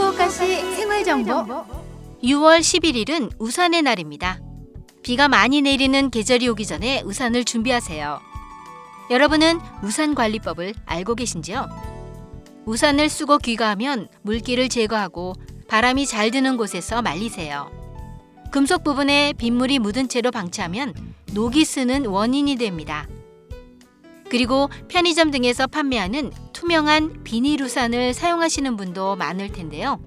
후쿠오카시 생활 정보 6월 11일은 우산의 날입니다. 비가 많이 내리는 계절이 오기 전에 우산을 준비하세요. 여러분은 우산 관리법을 알고 계신지요? 우산을 쓰고 귀가하면 물기를 제거하고 바람이 잘 드는 곳에서 말리세요. 금속 부분에 빗물이 묻은 채로 방치하면 녹이 쓰는 원인이 됩니다. 그리고 편의점 등에서 판매하는 투명한 비닐 우산을 사용하시는 분도 많을 텐데요.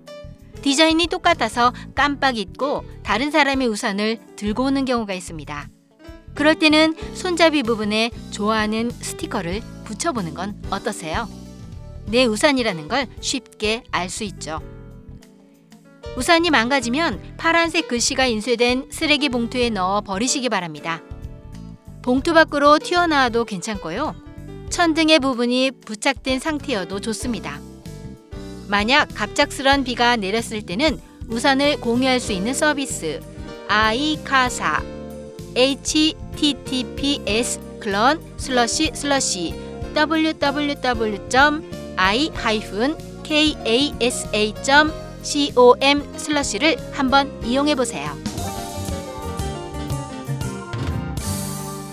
디자인이 똑같아서 깜빡 잊고 다른 사람의 우산을 들고 오는 경우가 있습니다. 그럴 때는 손잡이 부분에 좋아하는 스티커를 붙여보는 건 어떠세요? 내 우산이라는 걸 쉽게 알 수 있죠. 우산이 망가지면 파란색 글씨가 인쇄된 쓰레기 봉투에 넣어 버리시기 바랍니다. 봉투 밖으로 튀어나와도 괜찮고요. 천 등의 부분이 부착된 상태여도 좋습니다. 만약 갑작스런 비가 내렸을 때는 우산을 공유할 수 있는 서비스 아이카사 https 클런 슬러시 슬러시 www.i-kasa.com 슬러시를 한번 이용해 보세요.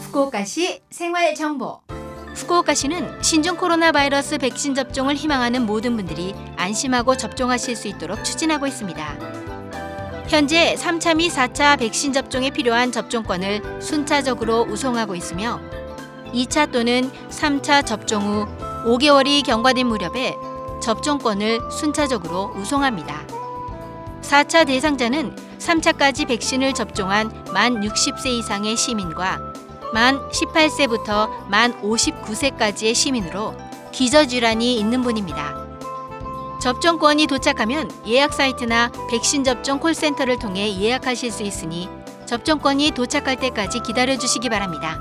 후쿠오카시 생활 정보 후쿠오카시는 신종 코로나 바이러스 백신 접종을 희망하는 모든 분들이 안심하고 접종하실 수 있도록 추진하고 있습니다. 현재 3차 및 4차 백신 접종에 필요한 접종권을 순차적으로 우송하고 있으며 2차 또는 3차 접종 후 5개월이 경과된 무렵에 접종권을 순차적으로 우송합니다. 4차 대상자는 3차까지 백신을 접종한 만 60세 이상의 시민과 만 18세부터 만 59세까지의 시민으로 기저질환이 있는 분입니다. 접종권이 도착하면 예약 사이트나 백신 접종 콜센터를 통해 예약하실 수 있으니 접종권이 도착할 때까지 기다려 주시기 바랍니다.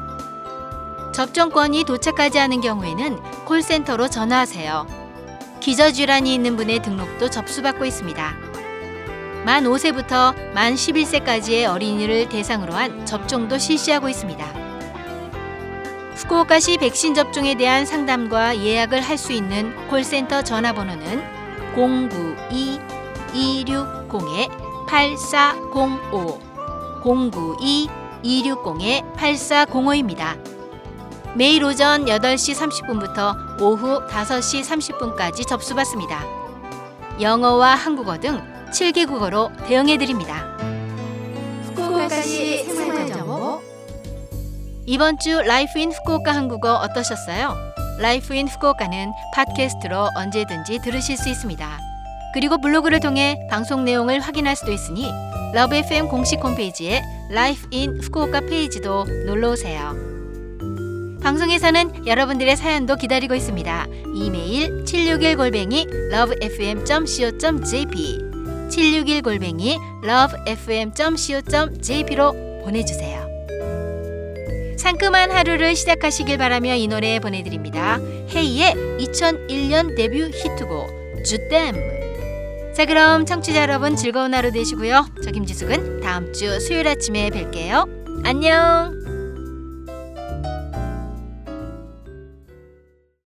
접종권이 도착하지 않은 경우에는 콜센터로 전화하세요. 기저질환이 있는 분의 등록도 접수받고 있습니다. 만 5세부터 만 11세까지의 어린이를 대상으로 한 접종도 실시하고 있습니다. 후쿠오카시 백신 접종에 대한 상담과 예약을 할 수 있는 콜센터 전화번호는 092-260-8405 092-260-8405입니다. 매일 오전 8시 30분부터 오후 5시 30분까지 접수받습니다. 영어와 한국어 등 7개 국어로 대응해 드립니다. 후쿠오카시 생활정보 이번 주 Life in Fukuoka 한국어 어떠셨어요? Life in Fukuoka는 팟캐스트로 언제든지 들으실 수 있습니다. 그리고 블로그를 통해 방송 내용을 확인할 수도 있으니 LOVE FM 공식 홈페이지에 Life in Fukuoka 페이지도 놀러 오세요. 방송에서는 여러분들의 사연도 기다리고 있습니다. 이메일 761 골뱅이 lovefm.co.jp 761 골뱅이 lovefm.co.jp로 보내주세요. 상큼한 하루를 시작하시길 바라며 이 노래 보내드립니다. 헤이의 2001년 데뷔 히트곡 주댐 자 그럼 청취자 여러분 즐거운 하루 되시고요. 저 김지숙은 다음 주 수요일 아침에 뵐게요. 안녕